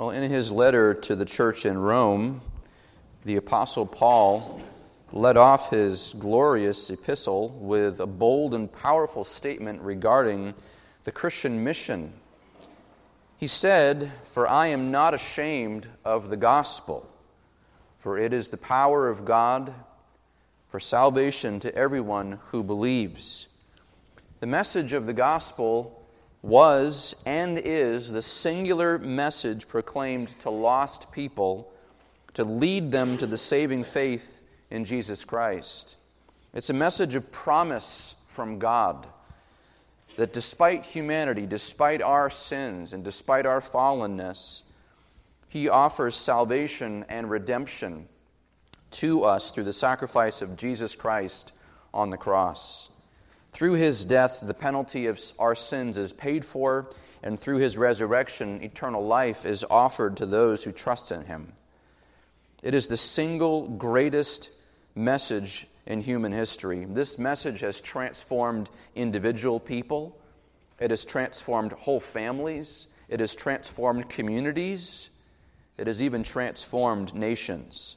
Well, in his letter to the church in Rome, the Apostle Paul led off his glorious epistle with a bold and powerful statement regarding the Christian mission. He said, For I am not ashamed of the gospel, for it is the power of God for salvation to everyone who believes. The message of the gospel was and is the singular message proclaimed to lost people to lead them to the saving faith in Jesus Christ. It's a message of promise from God that despite humanity, despite our sins, and despite our fallenness, He offers salvation and redemption to us through the sacrifice of Jesus Christ on the cross. Through His death, the penalty of our sins is paid for, and through His resurrection, eternal life is offered to those who trust in Him. It is the single greatest message in human history. This message has transformed individual people, it has transformed whole families, it has transformed communities, it has even transformed nations.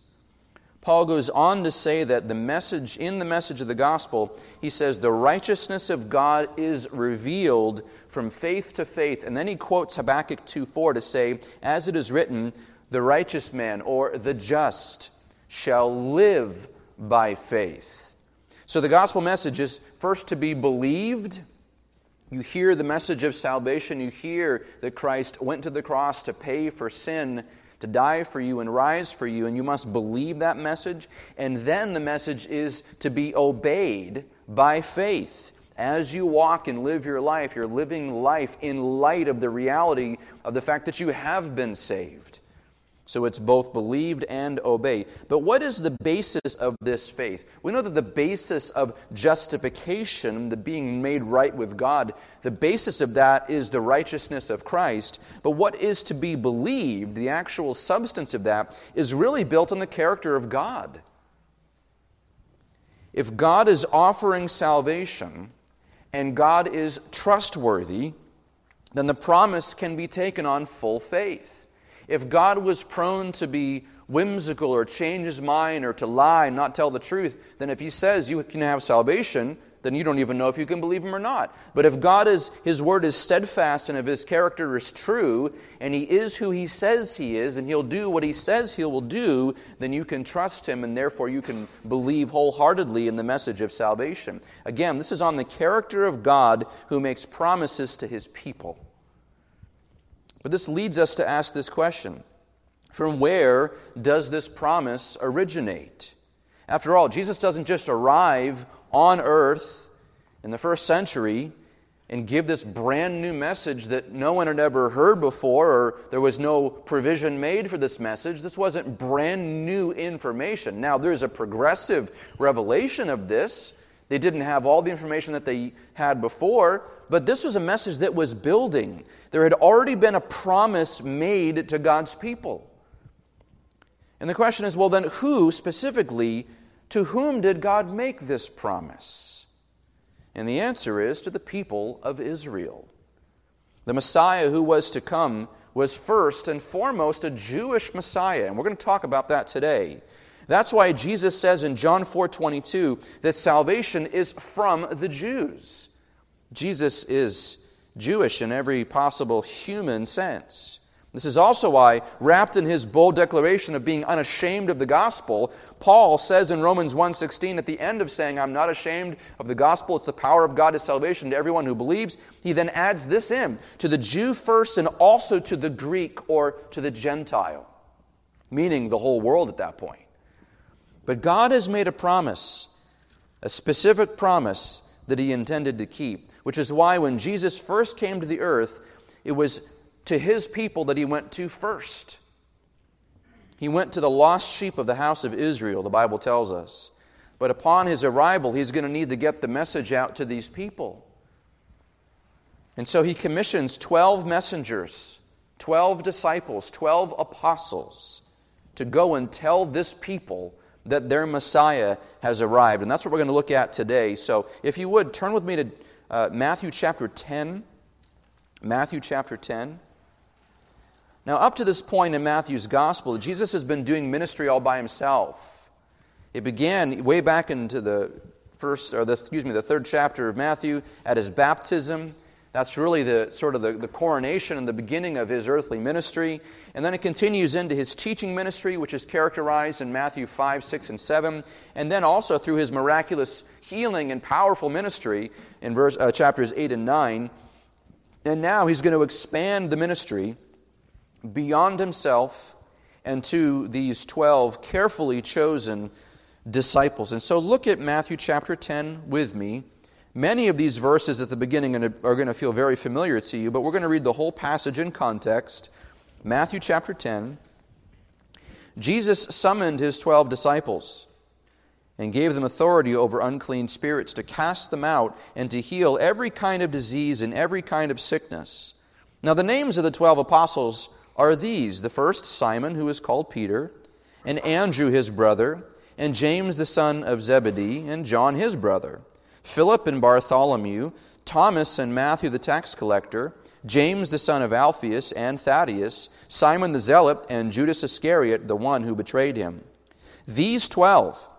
Paul goes on to say that the message, in the message of the gospel, he says, the righteousness of God is revealed from faith to faith. And then he quotes Habakkuk 2 4 to say, As it is written, the righteous man or the just shall live by faith. So the gospel message is first to be believed. You hear the message of salvation. You hear that Christ went to the cross to pay for sin, to die for you and rise for you, and you must believe that message. And then the message is to be obeyed by faith. As you walk and live your life, you're living life in light of the reality of the fact that you have been saved. So it's both believed and obeyed. But what is the basis of this faith? We know that the basis of justification, the being made right with God, the basis of that is the righteousness of Christ. But what is to be believed, the actual substance of that, is really built on the character of God. If God is offering salvation and God is trustworthy, then the promise can be taken on full faith. If God was prone to be whimsical or change his mind or to lie and not tell the truth, then if he says you can have salvation, then you don't even know if you can believe him or not. But if God is his word is steadfast and if his character is true and he is who he says he is and he'll do what he says he will do, then you can trust him and therefore you can believe wholeheartedly in the message of salvation. Again, this is on the character of God who makes promises to his people. But this leads us to ask this question From where does this promise originate? After all, Jesus doesn't just arrive on earth in the first century and give this brand new message that no one had ever heard before, or there was no provision made for this message. This wasn't brand new information. Now, there's a progressive revelation of this. They didn't have all the information that they had before, but this was a message that was building. There had already been a promise made to God's people. And the question is well, then, who specifically, to whom did God make this promise? And the answer is to the people of Israel. The Messiah who was to come was first and foremost a Jewish Messiah, and we're going to talk about that today. That's why Jesus says in John 4:22 that salvation is from the Jews. Jesus is Jewish in every possible human sense. This is also why, wrapped in his bold declaration of being unashamed of the gospel, Paul says in Romans 1:16 at the end of saying, "I'm not ashamed of the gospel; it's the power of God to salvation to everyone who believes." He then adds this in, to the Jew first and also to the Greek or to the Gentile, meaning the whole world at that point. But God has made a promise, a specific promise that he intended to keep which is why when Jesus first came to the earth, it was to his people that he went to first. He went to the lost sheep of the house of Israel, the Bible tells us. But upon his arrival, he's going to need to get the message out to these people. And so he commissions 12 messengers, 12 disciples, 12 apostles to go and tell this people that their Messiah has arrived. And that's what we're going to look at today. So if you would, turn with me to uh, Matthew chapter 10. Matthew chapter 10. Now, up to this point in Matthew's gospel, Jesus has been doing ministry all by himself. It began way back into the first, or the, excuse me, the third chapter of Matthew at his baptism. That's really the sort of the, the coronation and the beginning of his earthly ministry. And then it continues into his teaching ministry, which is characterized in Matthew 5, 6, and 7. And then also through his miraculous healing and powerful ministry in verse, uh, chapters 8 and 9. And now he's going to expand the ministry beyond himself and to these 12 carefully chosen disciples. And so look at Matthew chapter 10 with me Many of these verses at the beginning are going to feel very familiar to you, but we're going to read the whole passage in context. Matthew chapter 10. Jesus summoned his 12 disciples and gave them authority over unclean spirits to cast them out and to heal every kind of disease and every kind of sickness. Now, the names of the 12 apostles are these the first, Simon, who is called Peter, and Andrew, his brother, and James, the son of Zebedee, and John, his brother Philip and Bartholomew, Thomas and Matthew the tax collector, James the son of Alphaeus and Thaddeus, Simon the zealot, and Judas Iscariot, the one who betrayed him. These twelve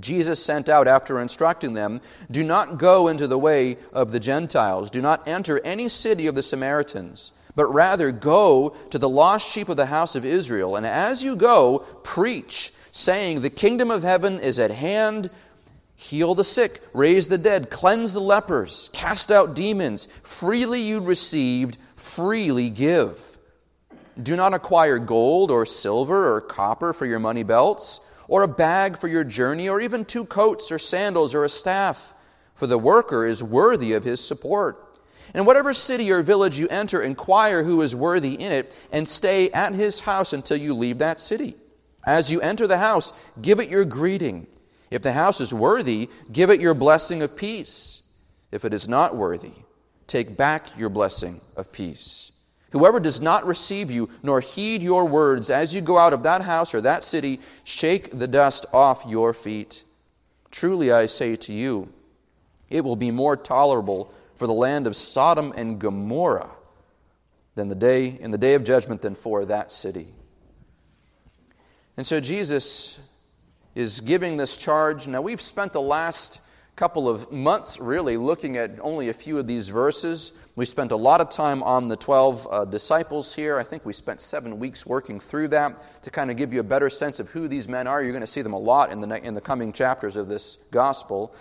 Jesus sent out after instructing them Do not go into the way of the Gentiles, do not enter any city of the Samaritans, but rather go to the lost sheep of the house of Israel. And as you go, preach, saying, The kingdom of heaven is at hand heal the sick, raise the dead, cleanse the lepers, cast out demons. Freely you received, freely give. Do not acquire gold or silver or copper for your money belts, or a bag for your journey, or even two coats or sandals or a staff, for the worker is worthy of his support. In whatever city or village you enter, inquire who is worthy in it, and stay at his house until you leave that city. As you enter the house, give it your greeting. If the house is worthy, give it your blessing of peace. If it is not worthy, take back your blessing of peace. Whoever does not receive you nor heed your words as you go out of that house or that city, shake the dust off your feet. Truly I say to you, it will be more tolerable for the land of Sodom and Gomorrah than the day in the day of judgment than for that city. And so Jesus is giving this charge. Now, we've spent the last couple of months really looking at only a few of these verses. We spent a lot of time on the 12 uh, disciples here. I think we spent seven weeks working through that to kind of give you a better sense of who these men are. You're going to see them a lot in the, in the coming chapters of this gospel.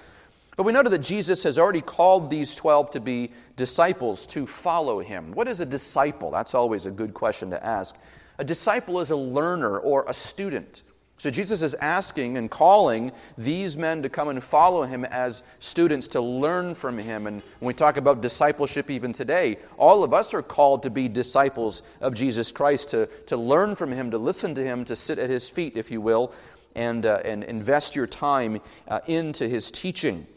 But we noted that Jesus has already called these 12 to be disciples to follow him. What is a disciple? That's always a good question to ask. A disciple is a learner or a student. So Jesus is asking and calling these men to come and follow him as students to learn from him. And when we talk about discipleship even today, all of us are called to be disciples of Jesus Christ, to, to learn from him, to listen to him, to sit at his feet, if you will, and, uh, and invest your time uh, into his teaching.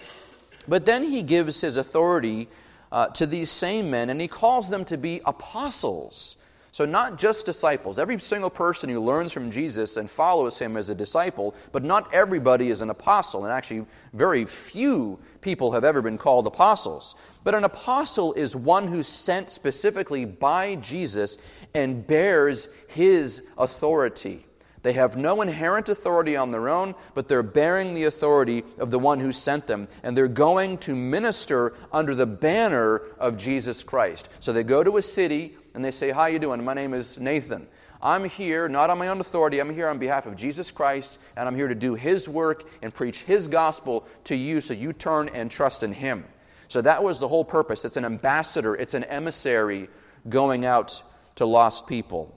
But then he gives his authority uh, to these same men, and he calls them to be apostles. So, not just disciples. Every single person who learns from Jesus and follows him as a disciple, but not everybody is an apostle. And actually, very few people have ever been called apostles. But an apostle is one who's sent specifically by Jesus and bears his authority. They have no inherent authority on their own, but they're bearing the authority of the one who sent them. And they're going to minister under the banner of Jesus Christ. So they go to a city and they say, How you doing? My name is Nathan. I'm here not on my own authority. I'm here on behalf of Jesus Christ, and I'm here to do His work and preach His gospel to you so you turn and trust in Him. So that was the whole purpose. It's an ambassador, it's an emissary going out to lost people.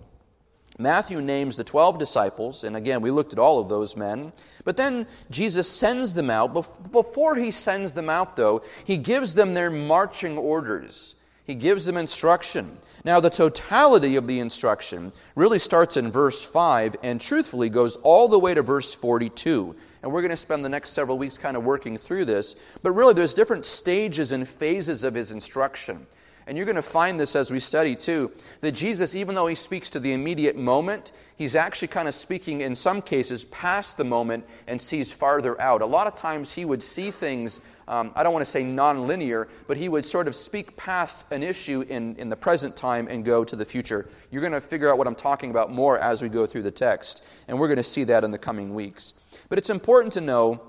Matthew names the 12 disciples, and again, we looked at all of those men. But then Jesus sends them out. Before he sends them out, though, he gives them their marching orders. He gives them instruction. Now, the totality of the instruction really starts in verse 5 and truthfully goes all the way to verse 42. And we're going to spend the next several weeks kind of working through this. But really, there's different stages and phases of his instruction. And you're going to find this as we study too, that Jesus, even though he speaks to the immediate moment, he's actually kind of speaking in some cases past the moment and sees farther out. A lot of times he would see things um, I don't want to say non-linear, but he would sort of speak past an issue in, in the present time and go to the future. You're going to figure out what I'm talking about more as we go through the text, and we're going to see that in the coming weeks. But it's important to know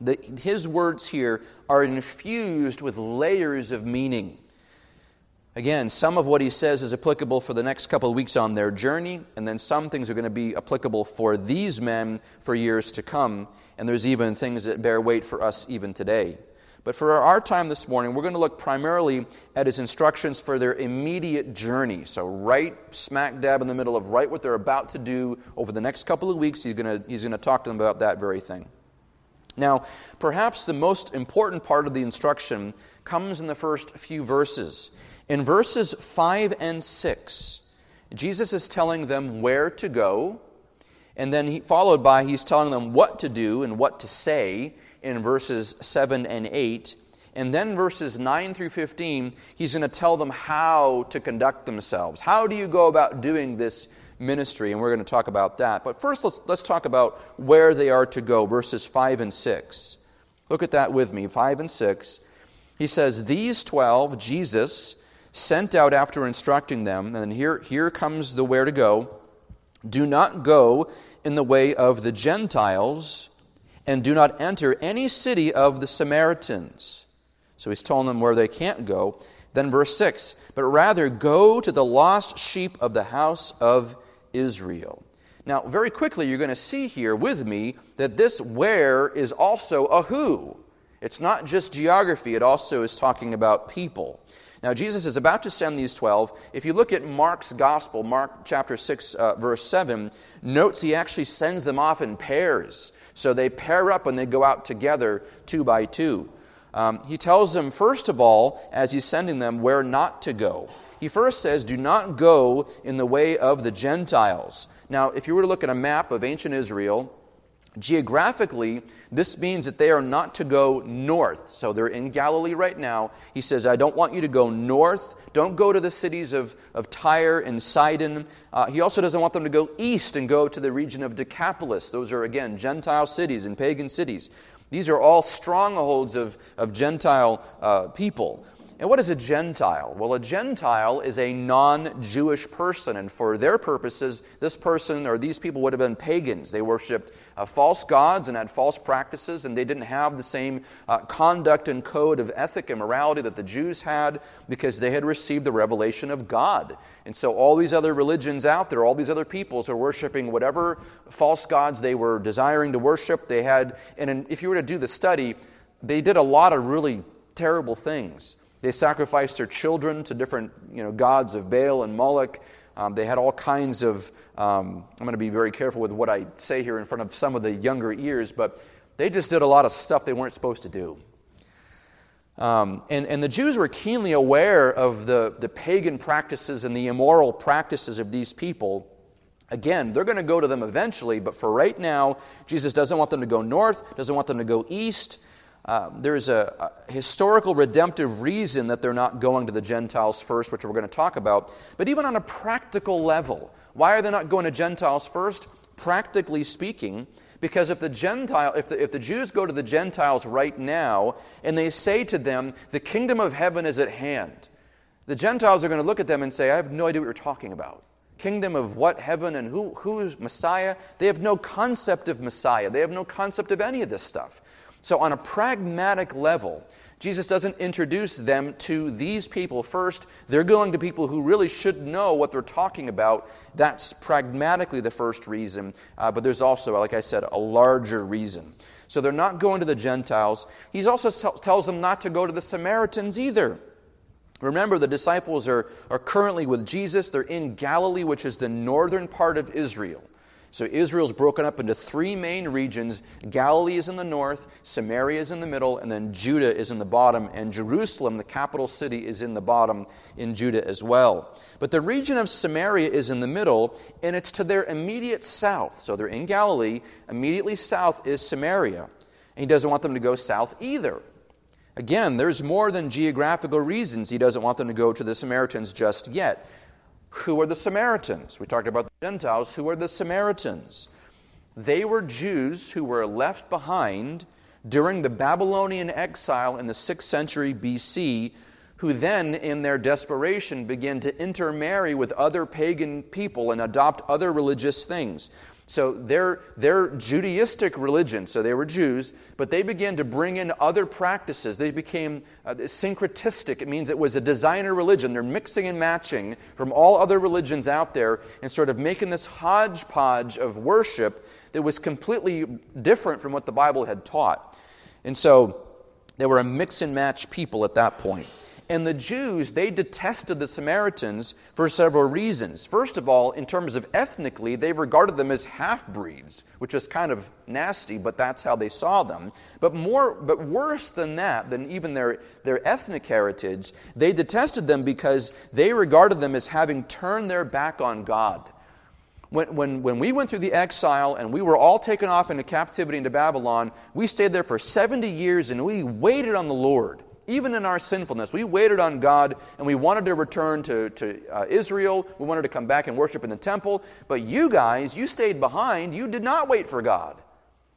that his words here are infused with layers of meaning. Again, some of what he says is applicable for the next couple of weeks on their journey, and then some things are going to be applicable for these men for years to come, and there's even things that bear weight for us even today. But for our time this morning, we're going to look primarily at his instructions for their immediate journey. So, right smack dab in the middle of right what they're about to do over the next couple of weeks, he's going to, he's going to talk to them about that very thing. Now, perhaps the most important part of the instruction comes in the first few verses. In verses 5 and 6, Jesus is telling them where to go, and then he, followed by he's telling them what to do and what to say in verses 7 and 8. And then verses 9 through 15, he's going to tell them how to conduct themselves. How do you go about doing this ministry? And we're going to talk about that. But first, let's, let's talk about where they are to go, verses 5 and 6. Look at that with me, 5 and 6. He says, These 12, Jesus, sent out after instructing them, and here, here comes the where to go. Do not go in the way of the Gentiles, and do not enter any city of the Samaritans. So he's telling them where they can't go. Then, verse 6 But rather go to the lost sheep of the house of Israel. Now, very quickly, you're going to see here with me that this where is also a who. It's not just geography, it also is talking about people. Now, Jesus is about to send these 12. If you look at Mark's gospel, Mark chapter 6, uh, verse 7, notes he actually sends them off in pairs. So they pair up and they go out together, two by two. Um, he tells them, first of all, as he's sending them, where not to go. He first says, Do not go in the way of the Gentiles. Now, if you were to look at a map of ancient Israel, Geographically, this means that they are not to go north. So they're in Galilee right now. He says, I don't want you to go north. Don't go to the cities of, of Tyre and Sidon. Uh, he also doesn't want them to go east and go to the region of Decapolis. Those are, again, Gentile cities and pagan cities. These are all strongholds of, of Gentile uh, people. And what is a Gentile? Well, a Gentile is a non Jewish person, and for their purposes, this person or these people would have been pagans. They worshiped uh, false gods and had false practices, and they didn't have the same uh, conduct and code of ethic and morality that the Jews had because they had received the revelation of God. And so, all these other religions out there, all these other peoples are worshiping whatever false gods they were desiring to worship. They had, and if you were to do the study, they did a lot of really terrible things. They sacrificed their children to different you know, gods of Baal and Moloch. Um, they had all kinds of, um, I'm going to be very careful with what I say here in front of some of the younger ears, but they just did a lot of stuff they weren't supposed to do. Um, and, and the Jews were keenly aware of the, the pagan practices and the immoral practices of these people. Again, they're going to go to them eventually, but for right now, Jesus doesn't want them to go north, doesn't want them to go east. Uh, there's a, a, historical redemptive reason that they're not going to the Gentiles first, which we're going to talk about. But even on a practical level, why are they not going to Gentiles first? Practically speaking, because if the Gentile, if the, if the Jews go to the Gentiles right now and they say to them, "The kingdom of heaven is at hand," the Gentiles are going to look at them and say, "I have no idea what you're talking about." Kingdom of what heaven and who who is Messiah? They have no concept of Messiah. They have no concept of any of this stuff. So, on a pragmatic level, Jesus doesn't introduce them to these people first. They're going to people who really should know what they're talking about. That's pragmatically the first reason. Uh, but there's also, like I said, a larger reason. So they're not going to the Gentiles. He also t- tells them not to go to the Samaritans either. Remember, the disciples are, are currently with Jesus. They're in Galilee, which is the northern part of Israel. So Israel's broken up into three main regions. Galilee is in the north, Samaria is in the middle, and then Judah is in the bottom. And Jerusalem, the capital city, is in the bottom in Judah as well. But the region of Samaria is in the middle, and it's to their immediate south. So they're in Galilee. Immediately south is Samaria. And he doesn't want them to go south either. Again, there's more than geographical reasons he doesn't want them to go to the Samaritans just yet. Who are the Samaritans? We talked about the Gentiles. Who are the Samaritans? They were Jews who were left behind during the Babylonian exile in the 6th century BC, who then, in their desperation, began to intermarry with other pagan people and adopt other religious things. So they're, Judaistic religion, so they were Jews, but they began to bring in other practices. They became uh, syncretistic. It means it was a designer religion. They're mixing and matching from all other religions out there and sort of making this hodgepodge of worship that was completely different from what the Bible had taught. And so they were a mix and match people at that point. And the Jews, they detested the Samaritans for several reasons. First of all, in terms of ethnically, they regarded them as half breeds, which is kind of nasty, but that's how they saw them. But, more, but worse than that, than even their, their ethnic heritage, they detested them because they regarded them as having turned their back on God. When, when, when we went through the exile and we were all taken off into captivity into Babylon, we stayed there for 70 years and we waited on the Lord even in our sinfulness. We waited on God and we wanted to return to, to uh, Israel. We wanted to come back and worship in the temple. But you guys, you stayed behind. You did not wait for God.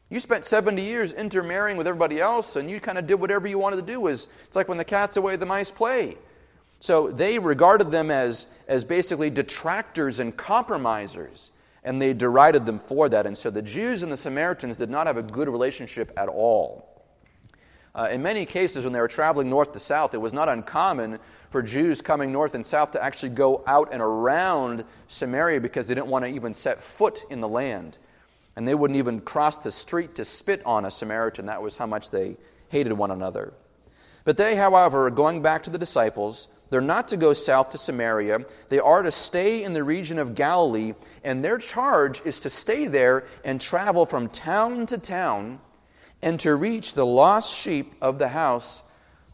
You spent 70 years intermarrying with everybody else and you kind of did whatever you wanted to do. It's like when the cat's away, the mice play. So they regarded them as, as basically detractors and compromisers, and they derided them for that. And so the Jews and the Samaritans did not have a good relationship at all. Uh, in many cases, when they were traveling north to south, it was not uncommon for Jews coming north and south to actually go out and around Samaria because they didn't want to even set foot in the land. And they wouldn't even cross the street to spit on a Samaritan. That was how much they hated one another. But they, however, going back to the disciples, they're not to go south to Samaria. They are to stay in the region of Galilee, and their charge is to stay there and travel from town to town and to reach the lost sheep of the house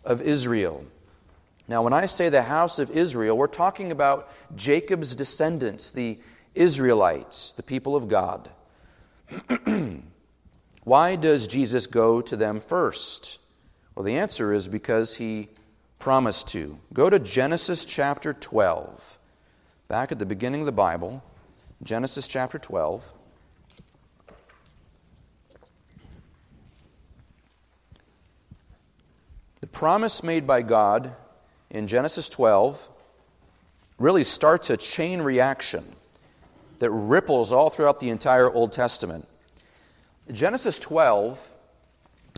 of Israel. Now, when I say the house of Israel, we're talking about Jacob's descendants, the Israelites, the people of God. Why does Jesus go to them first? Well, the answer is because he promised to. Go to Genesis chapter 12. Back at the beginning of the Bible, Genesis chapter 12. Promise made by God in Genesis 12 really starts a chain reaction that ripples all throughout the entire Old Testament. Genesis 12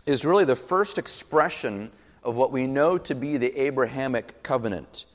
is really the first expression of what we know to be the Abrahamic covenant,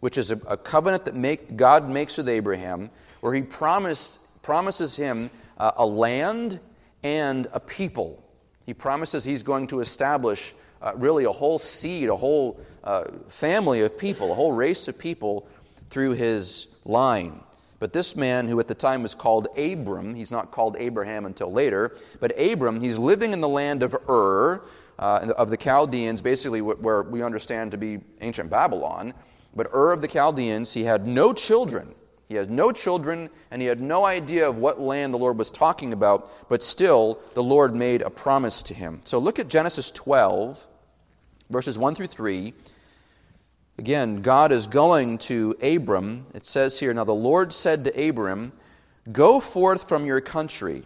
which is a, a covenant that make, God makes with Abraham, where he promise, promises him uh, a land and a people. He promises he's going to establish uh, really a whole seed, a whole uh, family of people, a whole race of people through his line. But this man, who at the time was called Abram, he's not called Abraham until later, but Abram, he's living in the land of Ur, uh, of the Chaldeans, basically where we understand to be ancient Babylon. But Ur of the Chaldeans, he had no children. He had no children, and he had no idea of what land the Lord was talking about, but still, the Lord made a promise to him. So look at Genesis 12, verses 1 through 3. Again, God is going to Abram. It says here Now the Lord said to Abram, Go forth from your country,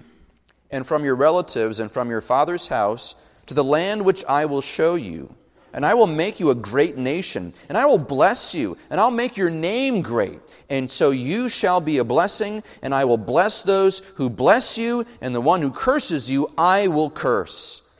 and from your relatives, and from your father's house, to the land which I will show you. And I will make you a great nation, and I will bless you, and I'll make your name great and so you shall be a blessing, and I will bless those who bless you, and the one who curses you, I will curse.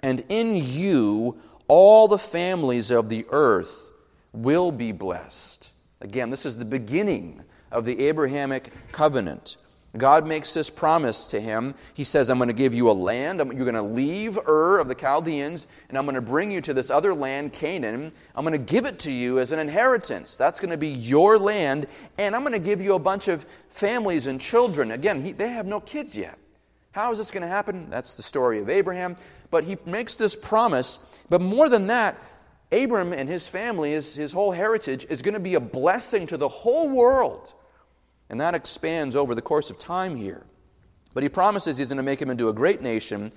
And in you, all the families of the earth will be blessed. Again, this is the beginning of the Abrahamic covenant. God makes this promise to him. He says, I'm going to give you a land. You're going to leave Ur of the Chaldeans, and I'm going to bring you to this other land, Canaan. I'm going to give it to you as an inheritance. That's going to be your land, and I'm going to give you a bunch of families and children. Again, he, they have no kids yet. How is this going to happen? That's the story of Abraham. But he makes this promise. But more than that, Abram and his family, his, his whole heritage, is going to be a blessing to the whole world. And that expands over the course of time here. But he promises he's going to make him into a great nation.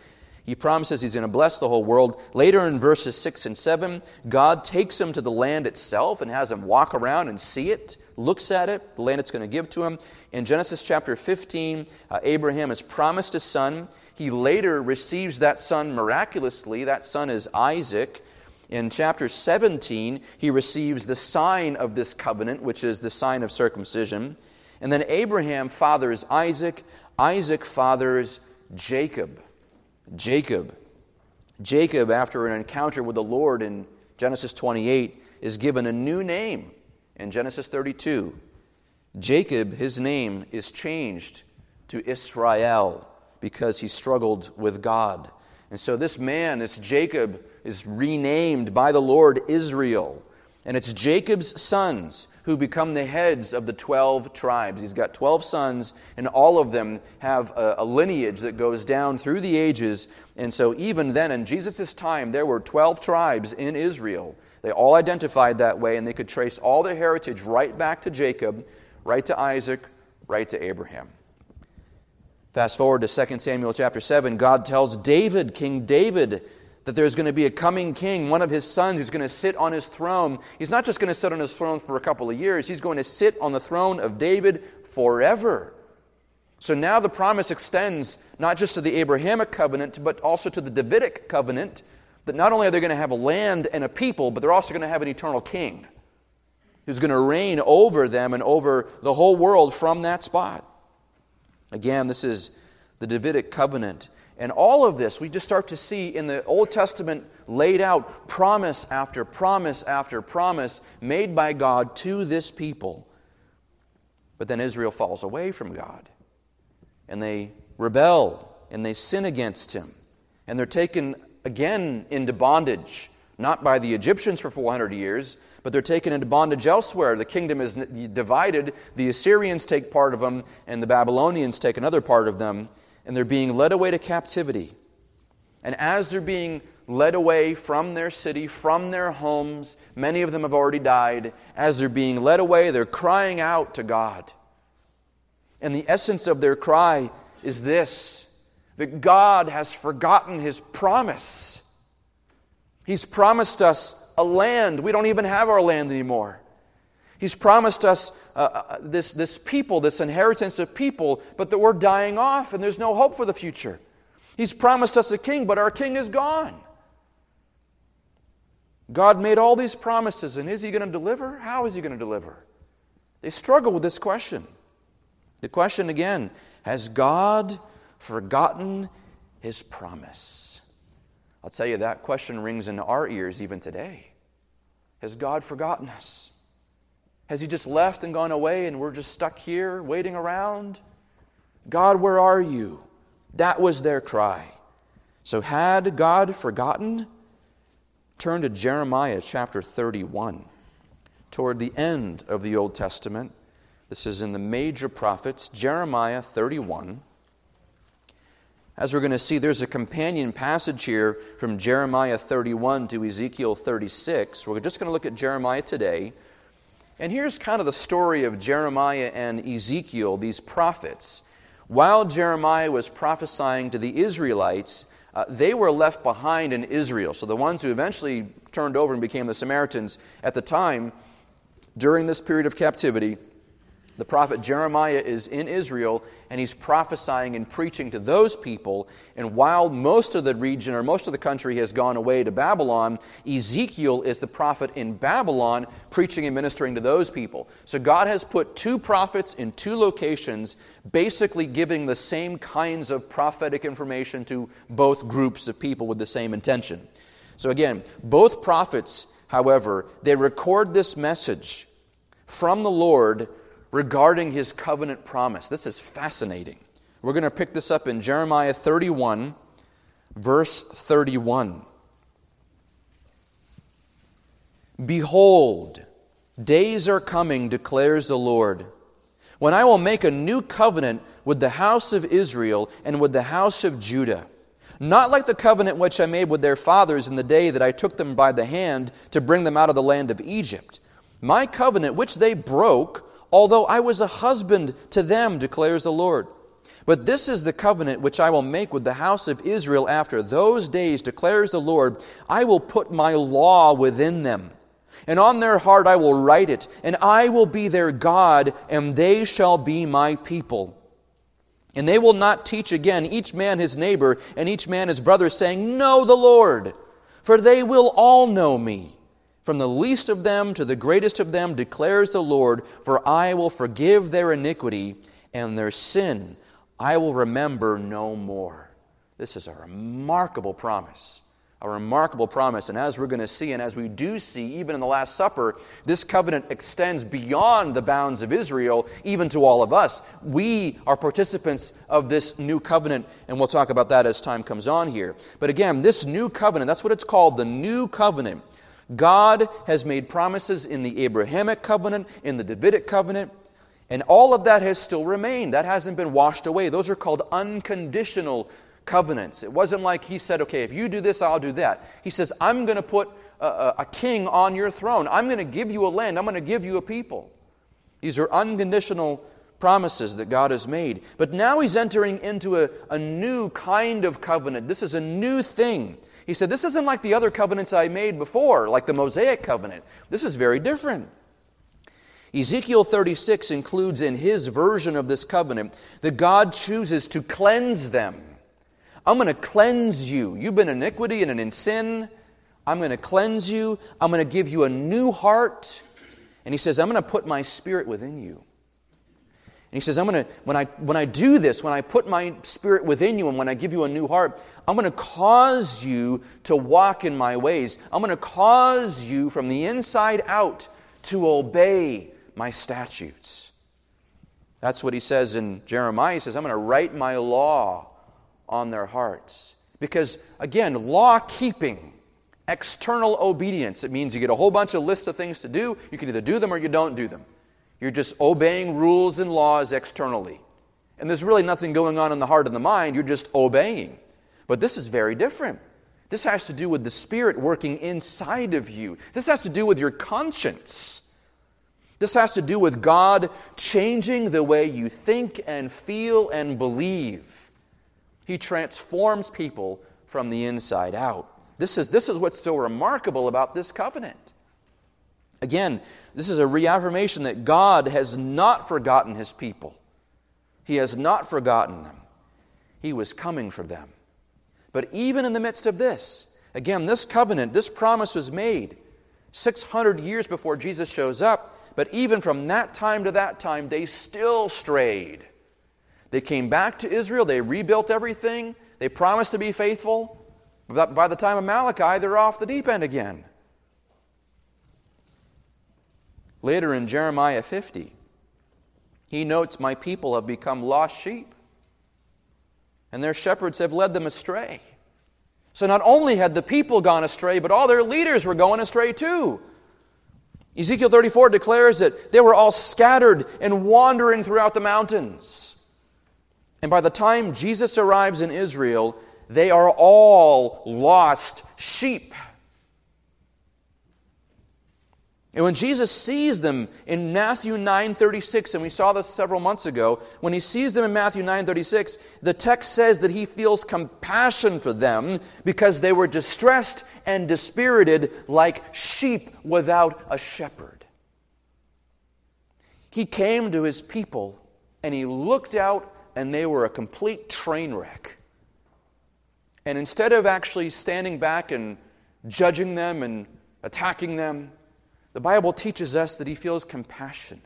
He promises he's going to bless the whole world. Later in verses 6 and 7, God takes him to the land itself and has him walk around and see it, looks at it, the land it's going to give to him. In Genesis chapter 15, uh, Abraham has promised a son. He later receives that son miraculously. That son is Isaac. In chapter 17, he receives the sign of this covenant, which is the sign of circumcision. And then Abraham fathers Isaac. Isaac fathers Jacob. Jacob. Jacob, after an encounter with the Lord in Genesis 28, is given a new name in Genesis 32. Jacob, his name is changed to Israel because he struggled with God. And so this man, this Jacob, is renamed by the Lord Israel. And it's Jacob's sons who become the heads of the 12 tribes. He's got 12 sons, and all of them have a, a lineage that goes down through the ages. And so, even then, in Jesus' time, there were 12 tribes in Israel. They all identified that way, and they could trace all their heritage right back to Jacob, right to Isaac, right to Abraham. Fast forward to 2 Samuel chapter 7, God tells David, King David, that there's going to be a coming king, one of his sons, who's going to sit on his throne. He's not just going to sit on his throne for a couple of years, he's going to sit on the throne of David forever. So now the promise extends not just to the Abrahamic covenant, but also to the Davidic covenant, that not only are they going to have a land and a people, but they're also going to have an eternal king who's going to reign over them and over the whole world from that spot. Again, this is the Davidic covenant. And all of this, we just start to see in the Old Testament laid out promise after promise after promise made by God to this people. But then Israel falls away from God. And they rebel and they sin against Him. And they're taken again into bondage, not by the Egyptians for 400 years, but they're taken into bondage elsewhere. The kingdom is divided. The Assyrians take part of them, and the Babylonians take another part of them and they're being led away to captivity. And as they're being led away from their city, from their homes, many of them have already died. As they're being led away, they're crying out to God. And the essence of their cry is this that God has forgotten his promise. He's promised us a land. We don't even have our land anymore. He's promised us uh, uh, this, this people, this inheritance of people, but that we're dying off and there's no hope for the future. He's promised us a king, but our king is gone. God made all these promises, and is he going to deliver? How is he going to deliver? They struggle with this question. The question again has God forgotten his promise? I'll tell you, that question rings in our ears even today. Has God forgotten us? Has he just left and gone away and we're just stuck here waiting around? God, where are you? That was their cry. So, had God forgotten? Turn to Jeremiah chapter 31. Toward the end of the Old Testament, this is in the major prophets, Jeremiah 31. As we're going to see, there's a companion passage here from Jeremiah 31 to Ezekiel 36. We're just going to look at Jeremiah today. And here's kind of the story of Jeremiah and Ezekiel, these prophets. While Jeremiah was prophesying to the Israelites, uh, they were left behind in Israel. So the ones who eventually turned over and became the Samaritans at the time, during this period of captivity, the prophet Jeremiah is in Israel and he's prophesying and preaching to those people. And while most of the region or most of the country has gone away to Babylon, Ezekiel is the prophet in Babylon preaching and ministering to those people. So God has put two prophets in two locations, basically giving the same kinds of prophetic information to both groups of people with the same intention. So again, both prophets, however, they record this message from the Lord regarding his covenant promise. This is fascinating. We're going to pick this up in Jeremiah 31, verse 31. Behold, days are coming, declares the Lord, when I will make a new covenant with the house of Israel and with the house of Judah. Not like the covenant which I made with their fathers in the day that I took them by the hand to bring them out of the land of Egypt. My covenant which they broke although I was a husband to them, declares the Lord. But this is the covenant which I will make with the house of Israel after those days, declares the Lord. I will put my law within them, and on their heart I will write it, and I will be their God, and they shall be my people. And they will not teach again, each man his neighbor and each man his brother, saying, Know the Lord, for they will all know me. From the least of them to the greatest of them declares the Lord, for I will forgive their iniquity and their sin I will remember no more. This is a remarkable promise a remarkable promise. And as we're going to see, and as we do see, even in the Last Supper, this covenant extends beyond the bounds of Israel, even to all of us. We are participants of this new covenant, and we'll talk about that as time comes on here. But again, this new covenant, that's what it's called the new covenant. God has made promises in the Abrahamic covenant, in the Davidic covenant, and all of that has still remained. That hasn't been washed away. Those are called unconditional covenants. It wasn't like he said, okay, if you do this, I'll do that. He says, I'm going to put a, a, king on your throne. I'm going to give you a land. I'm going to give you a people. These are unconditional promises that God has made. But now he's entering into a, a new kind of covenant. This is a new thing. He said, This isn't like the other covenants I made before, like the Mosaic covenant. This is very different. Ezekiel 36 includes in his version of this covenant that God chooses to cleanse them I'm going to cleanse you. You've been iniquity and in sin. I'm going to cleanse you. I'm going to give you a new heart. And he says, I'm going to put my spirit within you. And he says, I'm going to, when I, when I do this, when I put my spirit within you and when I give you a new heart, I'm going to cause you to walk in my ways. I'm going to cause you from the inside out to obey my statutes. That's what he says in Jeremiah. He says, I'm going to write my law on their hearts. Because, again, law keeping, external obedience, it means you get a whole bunch of lists of things to do. You can either do them or you don't do them. You're just obeying rules and laws externally. And there's really nothing going on in the heart and the mind, you're just obeying. But this is very different. This has to do with the Spirit working inside of you. This has to do with your conscience. This has to do with God changing the way you think and feel and believe. He transforms people from the inside out. This is, this is what's so remarkable about this covenant. Again, this is a reaffirmation that God has not forgotten his people. He has not forgotten them. He was coming for them. But even in the midst of this, again, this covenant, this promise was made 600 years before Jesus shows up. But even from that time to that time, they still strayed. They came back to Israel, they rebuilt everything, they promised to be faithful. But by the time of Malachi, they're off the deep end again. Later in Jeremiah 50, he notes, My people have become lost sheep, and their shepherds have led them astray. So not only had the people gone astray, but all their leaders were going astray too. Ezekiel 34 declares that they were all scattered and wandering throughout the mountains. And by the time Jesus arrives in Israel, they are all lost sheep. And when Jesus sees them in Matthew 9:36 and we saw this several months ago, when he sees them in Matthew 9:36, the text says that he feels compassion for them because they were distressed and dispirited like sheep without a shepherd. He came to his people and he looked out and they were a complete train wreck. And instead of actually standing back and judging them and attacking them, the Bible teaches us that he feels compassion.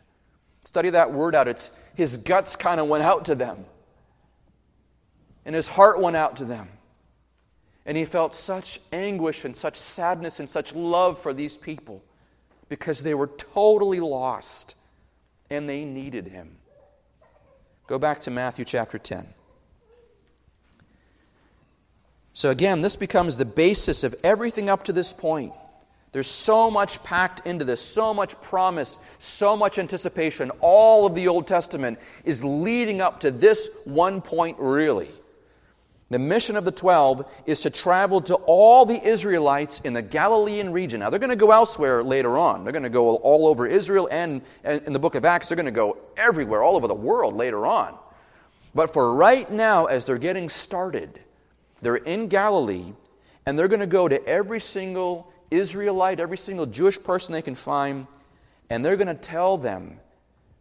Study that word out. It's his guts kind of went out to them. And his heart went out to them. And he felt such anguish and such sadness and such love for these people because they were totally lost and they needed him. Go back to Matthew chapter 10. So, again, this becomes the basis of everything up to this point. There's so much packed into this, so much promise, so much anticipation. All of the Old Testament is leading up to this one point, really. The mission of the 12 is to travel to all the Israelites in the Galilean region. Now, they're going to go elsewhere later on. They're going to go all over Israel and, in the book of Acts, they're going to go everywhere, all over the world later on. But for right now, as they're getting started, they're in Galilee and they're going to go to every single Israelite, every single Jewish person they can find, and they're going to tell them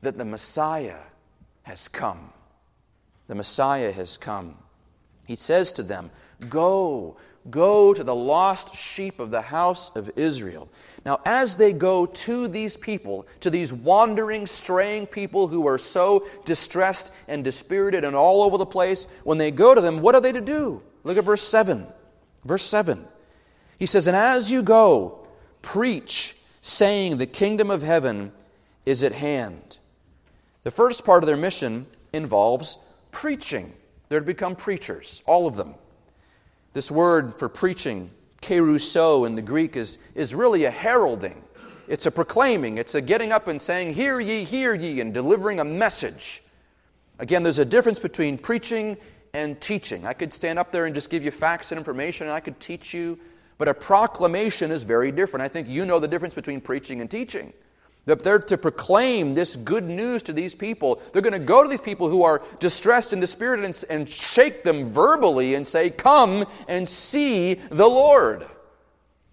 that the Messiah has come the Messiah has come. He says to them, Go, go to the lost sheep of the house of Israel. Now, as they go to these people, to these wandering, straying people who are so distressed and dispirited and all over the place, when they go to them, what are they to do? Look at verse 7. Verse 7. He says, And as you go, preach, saying, The kingdom of heaven is at hand. The first part of their mission involves preaching. They're to become preachers, all of them. This word for preaching, kerusso in the Greek, is, is really a heralding. It's a proclaiming. It's a getting up and saying, Hear ye, hear ye, and delivering a message. Again, there's a difference between preaching and teaching. I could stand up there and just give you facts and information, and I could teach you, but a proclamation is very different. I think you know the difference between preaching and teaching. That they're to proclaim this good news to these people. They're going to go to these people who are distressed and dispirited and, and shake them verbally and say, Come and see the Lord.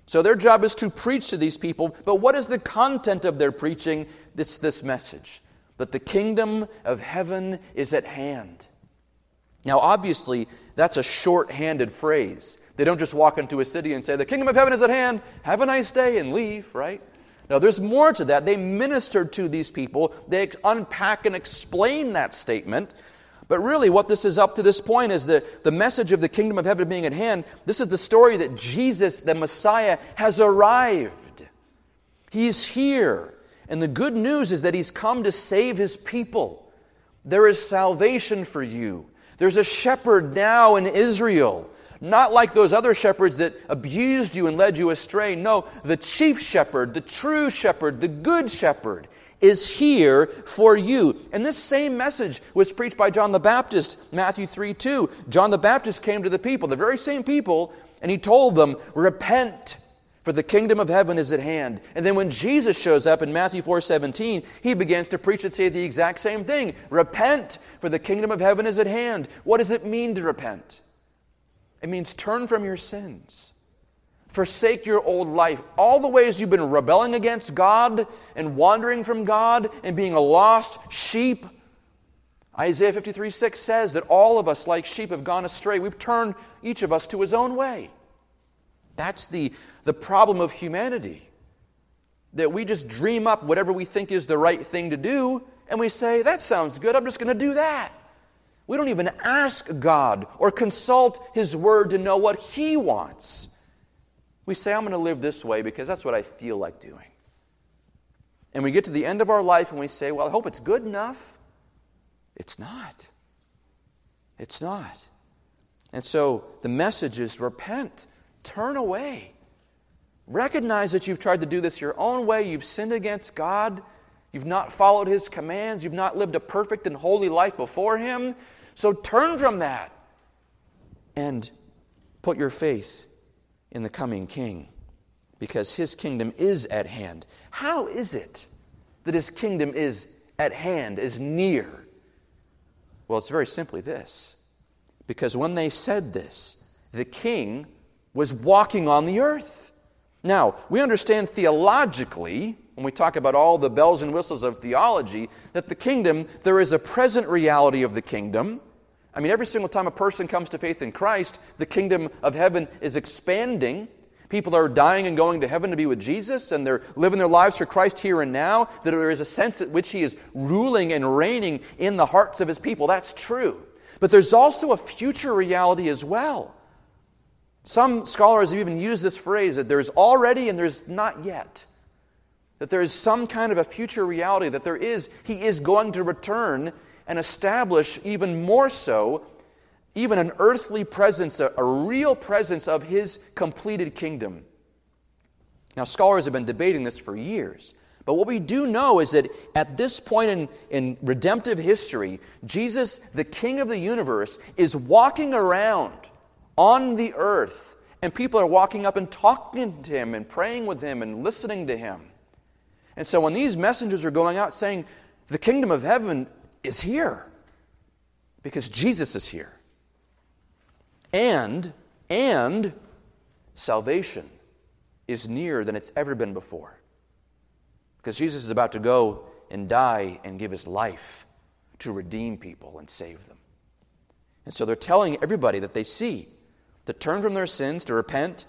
So their job is to preach to these people. But what is the content of their preaching? It's this message that the kingdom of heaven is at hand. Now, obviously, that's a short-handed phrase. They don't just walk into a city and say, The kingdom of heaven is at hand, have a nice day, and leave, right? Now, there's more to that. They ministered to these people, they unpack and explain that statement. But really, what this is up to this point is the, the message of the kingdom of heaven being at hand. This is the story that Jesus, the Messiah, has arrived. He's here. And the good news is that He's come to save His people. There is salvation for you. There's a shepherd now in Israel not like those other shepherds that abused you and led you astray. No, the chief shepherd, the true shepherd, the good shepherd is here for you. And this same message was preached by John the Baptist, Matthew 3 2. John the Baptist came to the people, the very same people, and he told them, Repent, for the kingdom of heaven is at hand. And then when Jesus shows up in Matthew 4 17, he begins to preach and say the exact same thing Repent, for the kingdom of heaven is at hand. What does it mean to repent? It means turn from your sins. Forsake your old life. All the ways you've been rebelling against God and wandering from God and being a lost sheep. Isaiah 53 6 says that all of us, like sheep, have gone astray. We've turned each of us to his own way. That's the, the problem of humanity. That we just dream up whatever we think is the right thing to do, and we say, That sounds good, I'm just going to do that. We don't even ask God or consult His Word to know what He wants. We say, I'm going to live this way because that's what I feel like doing. And we get to the end of our life and we say, Well, I hope it's good enough. It's not. It's not. And so the message is repent, turn away. Recognize that you've tried to do this your own way, you've sinned against God, you've not followed His commands, you've not lived a perfect and holy life before Him. So turn from that and put your faith in the coming king because his kingdom is at hand. How is it that his kingdom is at hand, is near? Well, it's very simply this because when they said this, the king was walking on the earth. Now, we understand theologically, when we talk about all the bells and whistles of theology, that the kingdom, there is a present reality of the kingdom I mean, every single time a person comes to faith in Christ, the kingdom of heaven is expanding. People are dying and going to heaven to be with Jesus, and they're living their lives for Christ here and now. That there is a sense at which He is ruling and reigning in the hearts of His people. That's true. But there's also a future reality as well. Some scholars have even used this phrase that there's already and there's not yet. That there is some kind of a future reality, that there is, He is going to return and establish even more so even an earthly presence, a, a, real presence of his completed kingdom. Now, scholars have been debating this for years. But what we do know is that at this point in, in redemptive history, Jesus, the King of the universe, is walking around on the earth, and people are walking up and talking to him and praying with him and listening to him. And so when these messengers are going out saying, the kingdom of heaven is here because Jesus is here. And, and salvation is nearer than it's ever been before. Because Jesus is about to go and die and give his life to redeem people and save them. And so they're telling everybody that they see to turn from their sins, to repent,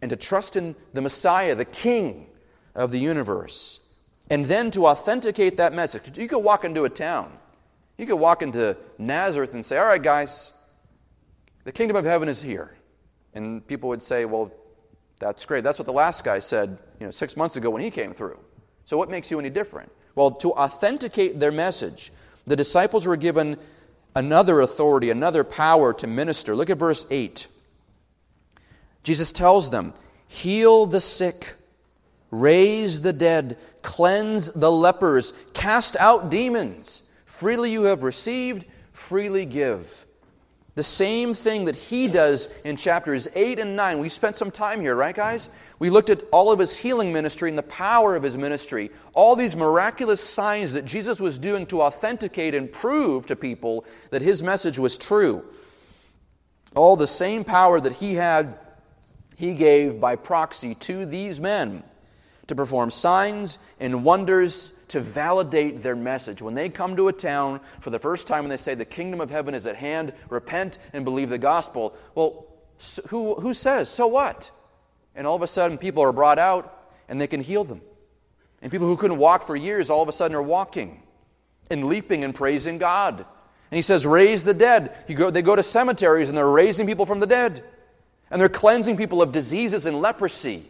and to trust in the Messiah, the King of the universe. And then to authenticate that message. You could walk into a town, you could walk into Nazareth and say, All right, guys, the kingdom of heaven is here. And people would say, Well, that's great. That's what the last guy said you know, six months ago when he came through. So what makes you any different? Well, to authenticate their message, the disciples were given another authority, another power to minister. Look at verse 8. Jesus tells them, Heal the sick, raise the dead, cleanse the lepers, cast out demons. Freely you have received, freely give. The same thing that he does in chapters 8 and 9. We spent some time here, right, guys? We looked at all of his healing ministry and the power of his ministry, all these miraculous signs that Jesus was doing to authenticate and prove to people that his message was true. All the same power that he had, he gave by proxy to these men to perform signs and wonders to validate their message. When they come to a town for the first time and they say, The kingdom of heaven is at hand, repent and believe the gospel, well, who, who says, So what? And all of a sudden, people are brought out and they can heal them. And people who couldn't walk for years all of a sudden are walking and leaping and praising God. And he says, Raise the dead. Go, they go to cemeteries and they're raising people from the dead. And they're cleansing people of diseases and leprosy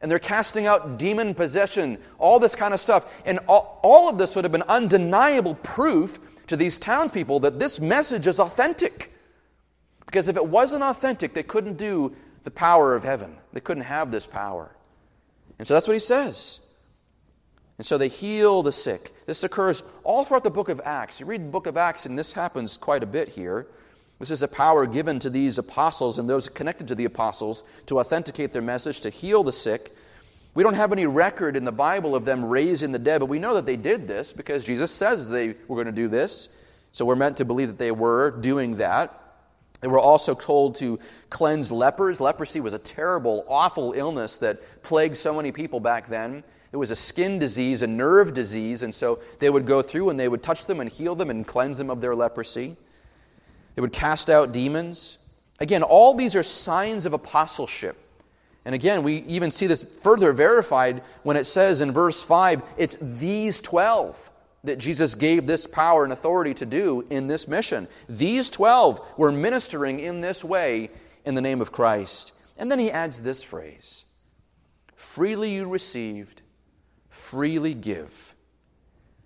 and they're casting out demon possession, all this kind of stuff. And all, all, of this would have been undeniable proof to these townspeople that this message is authentic. Because if it wasn't authentic, they couldn't do the power of heaven, they couldn't have this power. And so that's what he says. And so they heal the sick. This occurs all throughout the book of Acts. You read the book of Acts, and this happens quite a bit here. This is a power given to these apostles and those connected to the apostles to authenticate their message, to heal the sick. We don't have any record in the Bible of them raising the dead, but we know that they did this because Jesus says they were going to do this. So we're meant to believe that they were doing that. They were also told to cleanse lepers. Leprosy was a terrible, awful illness that plagued so many people back then. It was a skin disease, a nerve disease, and so they would go through and they would touch them and heal them and cleanse them of their leprosy. They would cast out demons. Again, all these are signs of apostleship. And again, we even see this further verified when it says in verse 5 it's these 12 that Jesus gave this power and authority to do in this mission. These 12 were ministering in this way in the name of Christ. And then he adds this phrase freely you received, freely give.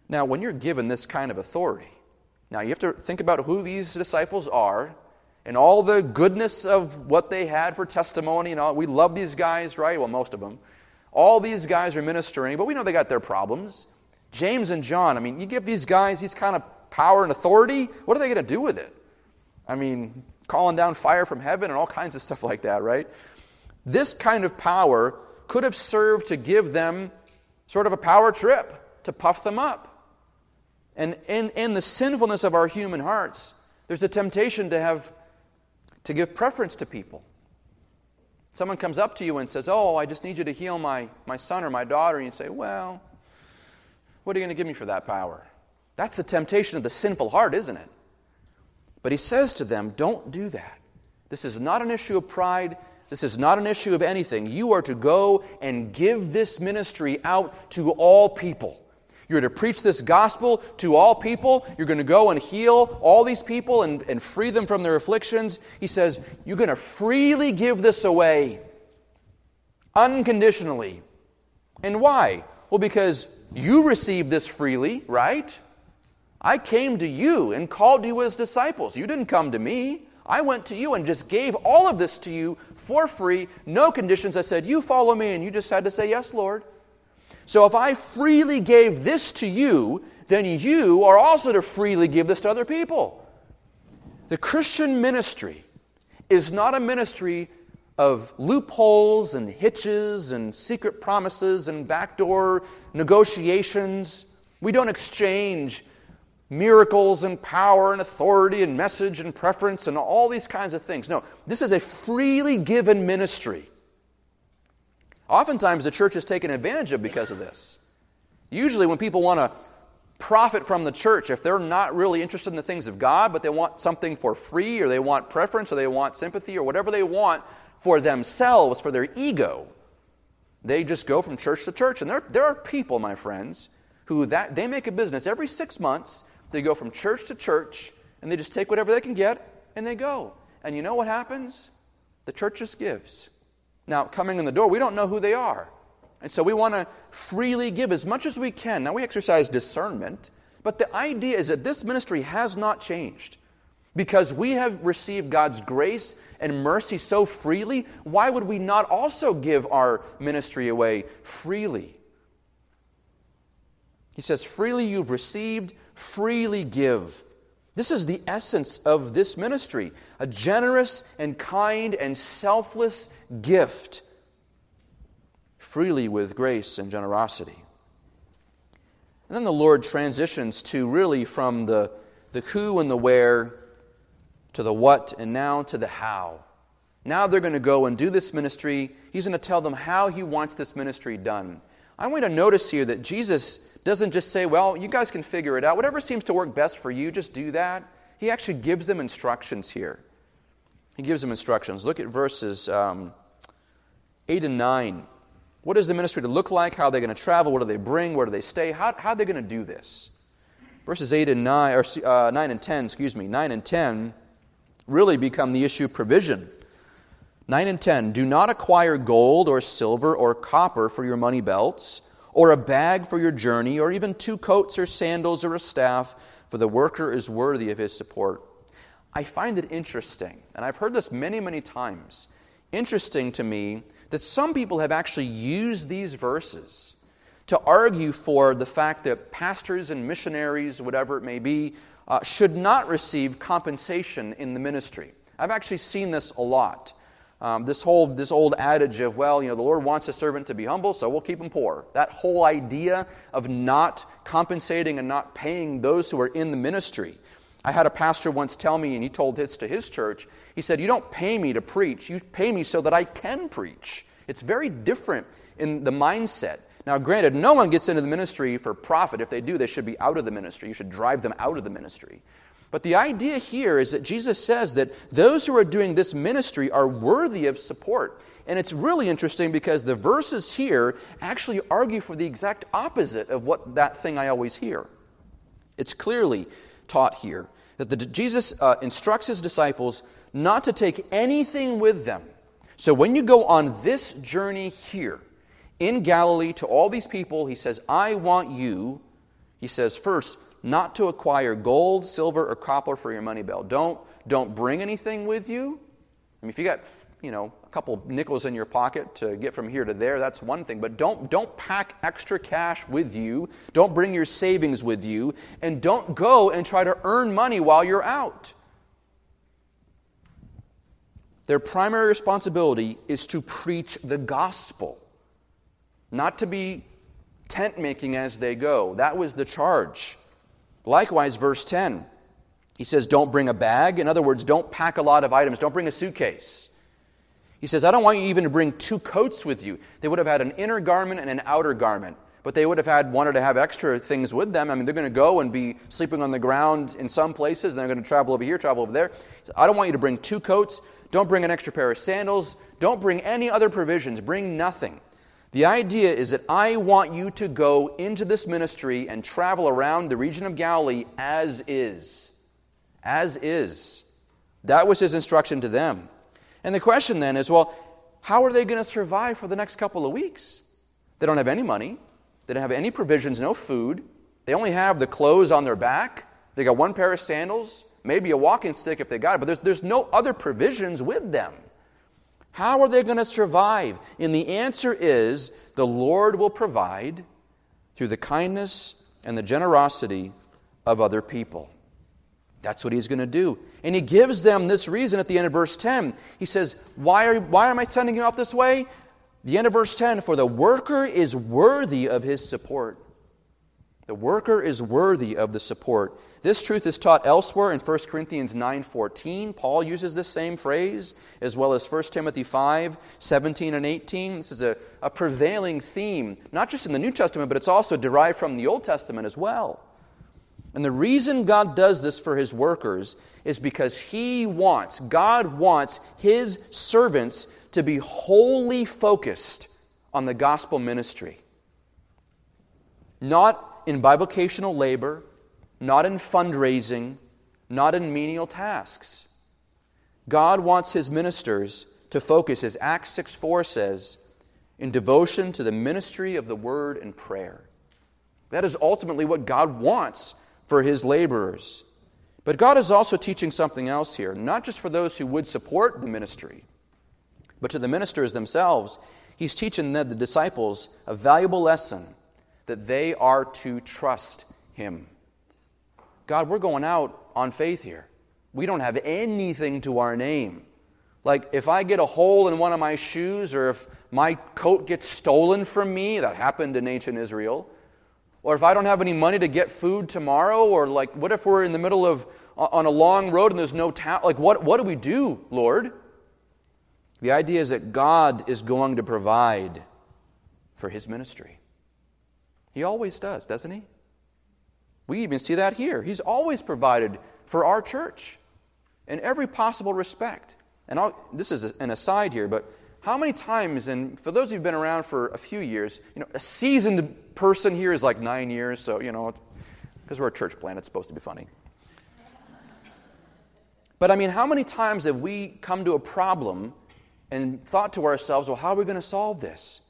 Now, when you're given this kind of authority, now, you have to think about who these disciples are and all the goodness of what they had for testimony and all. We love these guys, right? Well, most of them. All these guys are ministering, but we know they got their problems. James and John, I mean, you give these guys these kind of power and authority, what are they going to do with it? I mean, calling down fire from heaven and all kinds of stuff like that, right? This kind of power could have served to give them sort of a power trip, to puff them up. And in, in the sinfulness of our human hearts, there's a temptation to have to give preference to people. Someone comes up to you and says, Oh, I just need you to heal my, my son or my daughter. And you say, Well, what are you going to give me for that power? That's the temptation of the sinful heart, isn't it? But he says to them, Don't do that. This is not an issue of pride. This is not an issue of anything. You are to go and give this ministry out to all people. You're to preach this gospel to all people. You're going to go and heal all these people and, and free them from their afflictions. He says, You're going to freely give this away, unconditionally. And why? Well, because you received this freely, right? I came to you and called you as disciples. You didn't come to me. I went to you and just gave all of this to you for free, no conditions. I said, You follow me, and you just had to say, Yes, Lord. So if I freely gave this to you, then you are also to freely give this to other people. The Christian ministry is not a ministry of loopholes and hitches and secret promises and backdoor negotiations. We don't exchange miracles and power and authority and message and preference and all these kinds of things. No, this is a freely given ministry. Oftentimes, the church is taken advantage of because of this. Usually, when people want to profit from the church, if they're not really interested in the things of God, but they want something for free, or they want preference, or they want sympathy, or whatever they want for themselves, for their ego, they just go from church to church. And there, there are people, my friends, who that they make a business every six months. They go from church to church, and they just take whatever they can get, and they go. And you know what happens? The church just gives. Now, coming in the door, we don't know who they are. And so we want to freely give as much as we can. Now, we exercise discernment, but the idea is that this ministry has not changed. Because we have received God's grace and mercy so freely, why would we not also give our ministry away freely? He says, Freely you've received, freely give. This is the essence of this ministry a generous and kind and selfless gift freely with grace and generosity. And then the Lord transitions to really from the, the who and the where to the what and now to the how. Now they're going to go and do this ministry. He's going to tell them how he wants this ministry done. I want you to notice here that Jesus doesn't just say, well, you guys can figure it out. Whatever seems to work best for you, just do that. He actually gives them instructions here. He gives them instructions. Look at verses um, 8 and 9. What is the ministry to look like? How are they going to travel? What do they bring? Where do they stay? How, how are they going to do this? Verses 8 and 9, or uh, 9 and 10, excuse me, 9 and 10 really become the issue of provision. 9 and 10 Do not acquire gold or silver or copper for your money belts, or a bag for your journey, or even two coats or sandals or a staff, for the worker is worthy of his support. I find it interesting, and I've heard this many, many times. Interesting to me that some people have actually used these verses to argue for the fact that pastors and missionaries, whatever it may be, uh, should not receive compensation in the ministry. I've actually seen this a lot. Um, this whole this old adage of well, you know, the Lord wants a servant to be humble, so we'll keep him poor. That whole idea of not compensating and not paying those who are in the ministry. I had a pastor once tell me, and he told this to his church. He said, "You don't pay me to preach; you pay me so that I can preach." It's very different in the mindset. Now, granted, no one gets into the ministry for profit. If they do, they should be out of the ministry. You should drive them out of the ministry. But the idea here is that Jesus says that those who are doing this ministry are worthy of support. And it's really interesting because the verses here actually argue for the exact opposite of what that thing I always hear. It's clearly taught here that the, Jesus uh, instructs his disciples not to take anything with them so when you go on this journey here in Galilee to all these people, he says, I want you, he says, first, not to acquire gold, silver, or copper for your money belt. Don't, don't bring anything with you. I mean, if you got, you know, a couple nickels in your pocket to get from here to there, that's one thing. But don't, don't pack extra cash with you. Don't bring your savings with you. And don't go and try to earn money while you're out. Their primary responsibility is to preach the gospel, not to be tent making as they go. That was the charge. Likewise, verse 10, he says, Don't bring a bag. In other words, don't pack a lot of items, don't bring a suitcase. He says, I don't want you even to bring two coats with you. They would have had an inner garment and an outer garment but they would have had wanted to have extra things with them. I mean, they're going to go and be sleeping on the ground in some places, and they're going to travel over here, travel over there. I don't want you to bring two coats. Don't bring an extra pair of sandals. Don't bring any other provisions. Bring nothing. The idea is that I want you to go into this ministry and travel around the region of Galilee as is. As is. That was his instruction to them. And the question then is well, how are they going to survive for the next couple of weeks? They don't have any money. They don't have any provisions, no food. They only have the clothes on their back. They got one pair of sandals, maybe a walking stick if they got it, but there's, there's no other provisions with them. How are they going to survive? And the answer is the Lord will provide through the kindness and the generosity of other people. That's what he's going to do. And he gives them this reason at the end of verse 10. He says, Why, are, why am I sending you out this way? The end of verse 10 For the worker is worthy of his support. The worker is worthy of the support. This truth is taught elsewhere in 1 Corinthians 9:14. Paul uses this same phrase, as well as 1 Timothy 5, 17 and 18. This is a, a prevailing theme, not just in the New Testament, but it's also derived from the Old Testament as well. And the reason God does this for his workers is because he wants, God wants his servants to be wholly focused on the gospel ministry. Not in bivocational labor, not in fundraising, not in menial tasks. God wants his ministers to focus, as Acts 6 4 says, in devotion to the ministry of the word and prayer. That is ultimately what God wants for his laborers. But God is also teaching something else here, not just for those who would support the ministry, but to the ministers themselves. He's teaching the disciples a valuable lesson that they are to trust him. God, we're going out on faith here. We don't have anything to our name. Like, if I get a hole in one of my shoes, or if my coat gets stolen from me, that happened in ancient Israel, or if I don't have any money to get food tomorrow, or like, what if we're in the middle of uh, on a long road and there's no town? Like, what, what do we do, Lord? The idea is that God is going to provide for his ministry. He always does, doesn't he? We even see that here. He's always provided for our church in every possible respect. And I'll, this is an aside here, but how many times, and for those who've been around for a few years, you know, a seasoned person here is like nine years, so, you know, because we're a church plant, it's supposed to be funny. But I mean, how many times have we come to a problem and thought to ourselves, well, how are we going to solve this?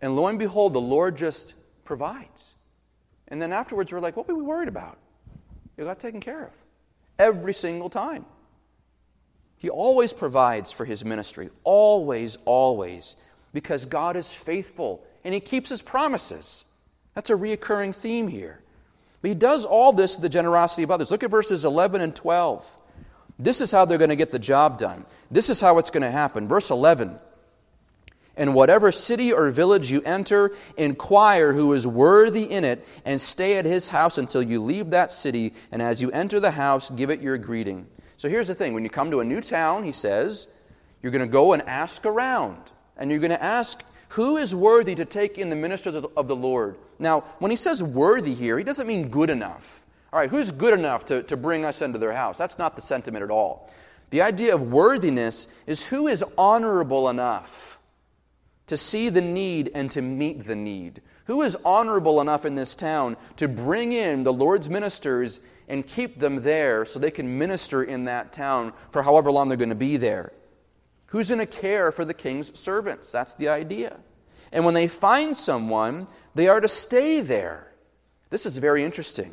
And lo and behold, the Lord just provides. And then afterwards, we're like, what were we worried about? It got taken care of. Every single time. He always provides for his ministry. Always, always. Because God is faithful and he keeps his promises. That's a reoccurring theme here. But he does all this to the generosity of others. Look at verses 11 and 12. This is how they're going to get the job done. This is how it's going to happen. Verse 11 and whatever city or village you enter, inquire who is worthy in it, and stay at his house until you leave that city. And as you enter the house, give it your greeting. So here's the thing when you come to a new town, he says, you're going to go and ask around. And you're going to ask, who is worthy to take in the ministers of the Lord? Now, when he says worthy here, he doesn't mean good enough. All right, who's good enough to, to bring us into their house? That's not the sentiment at all. The idea of worthiness is who is honorable enough to see the need and to meet the need? Who is honorable enough in this town to bring in the Lord's ministers and keep them there so they can minister in that town for however long they're going to be there? Who's going to care for the king's servants? That's the idea. And when they find someone, they are to stay there. This is very interesting.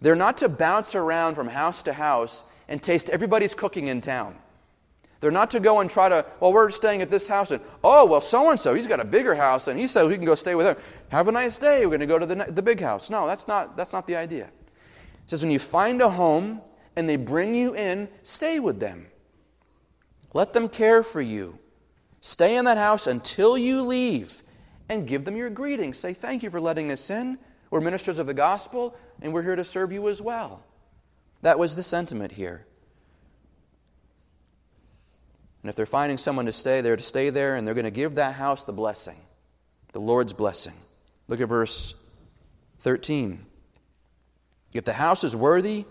They're not to bounce around from house to house and taste everybody's cooking in town. They're not to go and try to, well, we're staying at this house, and oh, well, so and so, he's got a bigger house, and he said we can go stay with him. Have a nice day. We're going to go to the, the big house. No, that's not, that's not the idea. It says when you find a home and they bring you in, stay with them. Let them care for you. Stay in that house until you leave and give them your greetings. Say, Thank you for letting us in. We're ministers of the gospel, and we're here to serve you as well. That was the sentiment here. And if they're finding someone to stay, they're to stay there and they're going to give that house the blessing, the Lord's blessing. Look at verse 13. If the house is worthy,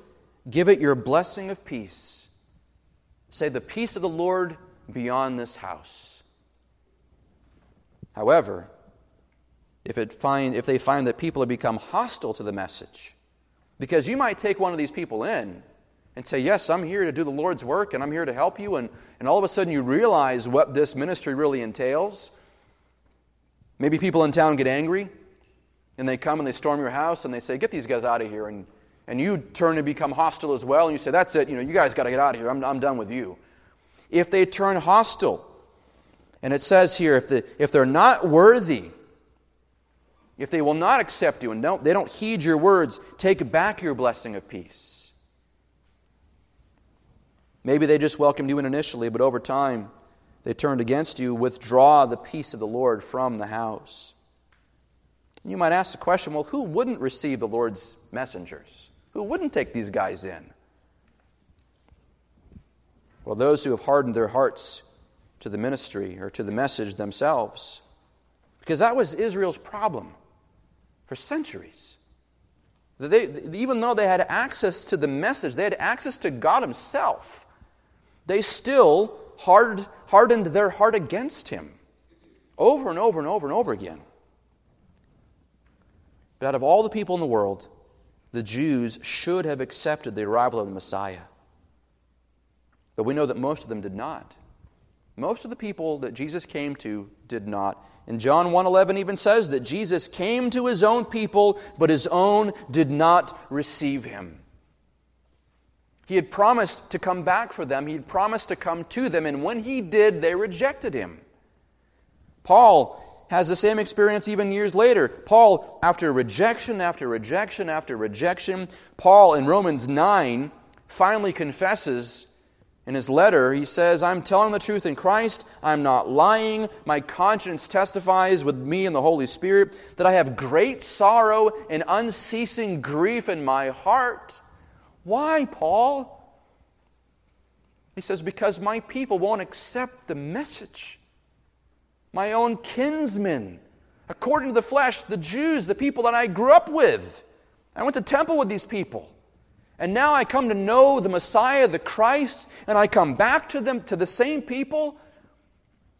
give it your blessing of peace. Say, the peace of the Lord beyond this house. However, if, it find, if they find that people have become hostile to the message, because you might take one of these people in and say, Yes, I'm here to do the Lord's work and I'm here to help you. And, and all of a sudden you realize what this ministry really entails. Maybe people in town get angry and they come and they storm your house and they say, Get these guys out of here. And, and you turn and become hostile as well. And you say, That's it. You know, you guys got to get out of here. I'm, I'm done with you. If they turn hostile, and it says here, if, the, if they're not worthy, if they will not accept you and don't, they don't heed your words, take back your blessing of peace. Maybe they just welcomed you in initially, but over time they turned against you. Withdraw the peace of the Lord from the house. You might ask the question well, who wouldn't receive the Lord's messengers? Who wouldn't take these guys in? Well, those who have hardened their hearts to the ministry or to the message themselves. Because that was Israel's problem for centuries. They, even though they had access to the message, they had access to God Himself, they still hard, hardened their heart against Him over and over and over and over again. But out of all the people in the world, the Jews should have accepted the arrival of the Messiah. But we know that most of them did not. Most of the people that Jesus came to did not. And John 1:11 even says that Jesus came to his own people, but his own did not receive him. He had promised to come back for them. He had promised to come to them, and when he did, they rejected him. Paul has the same experience even years later. Paul, after rejection after rejection after rejection, Paul in Romans 9 finally confesses in his letter, he says, I'm telling the truth in Christ. I'm not lying. My conscience testifies with me and the Holy Spirit that I have great sorrow and unceasing grief in my heart. Why, Paul? He says, Because my people won't accept the message my own kinsmen, according to the flesh, the Jews, the people that I grew up with. I went to temple with these people. And now I come to know the Messiah, the Christ, and I come back to them, to the same people.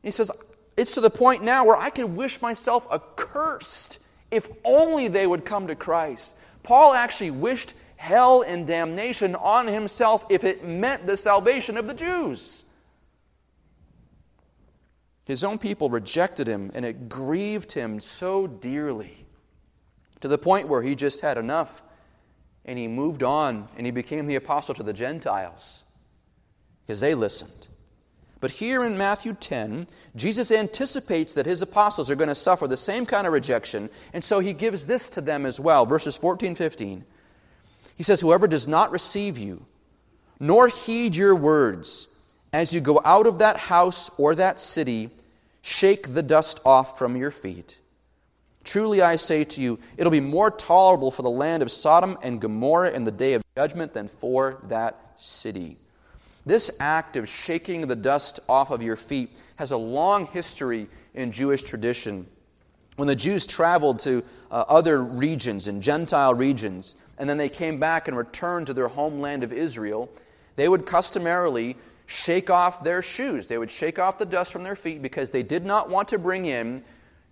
He says, It's to the point now where I could wish myself accursed if only they would come to Christ. Paul actually wished hell and damnation on himself if it meant the salvation of the Jews. His own people rejected him, and it grieved him so dearly to the point where he just had enough and he moved on and he became the apostle to the Gentiles because they listened. But here in Matthew 10, Jesus anticipates that his apostles are going to suffer the same kind of rejection, and so he gives this to them as well. Verses 14 15. He says, Whoever does not receive you, nor heed your words, as you go out of that house or that city, shake the dust off from your feet. Truly I say to you, it'll be more tolerable for the land of Sodom and Gomorrah in the day of judgment than for that city. This act of shaking the dust off of your feet has a long history in Jewish tradition. When the Jews traveled to uh, other regions, in Gentile regions, and then they came back and returned to their homeland of Israel, they would customarily shake off their shoes. They would shake off the dust from their feet because they did not want to bring in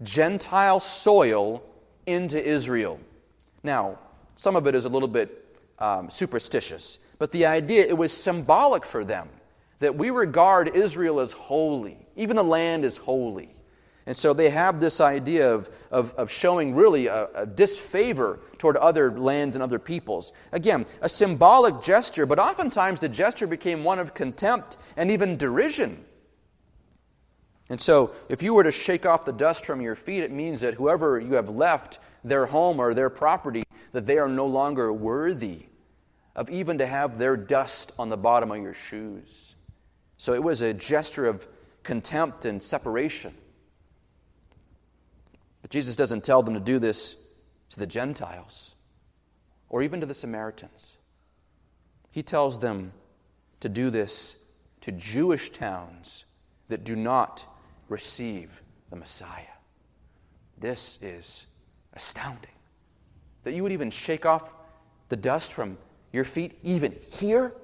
Gentile soil into Israel. Now, some of it is a little bit um, superstitious, but the idea, it was symbolic for them that we regard Israel as holy. Even the land is holy. And so they have this idea of, of, of showing really a, a, disfavor toward other lands and other peoples. Again, a symbolic gesture, but oftentimes the gesture became one of contempt and even derision. And so, if you were to shake off the dust from your feet, it means that whoever you have left their home or their property, that they are no longer worthy of even to have their dust on the bottom of your shoes. So it was a gesture of contempt and separation. But Jesus doesn't tell them to do this to the Gentiles or even to the Samaritans. He tells them to do this to Jewish towns that do not receive the Messiah. This is astounding. That you would even shake off the dust from your feet, even here,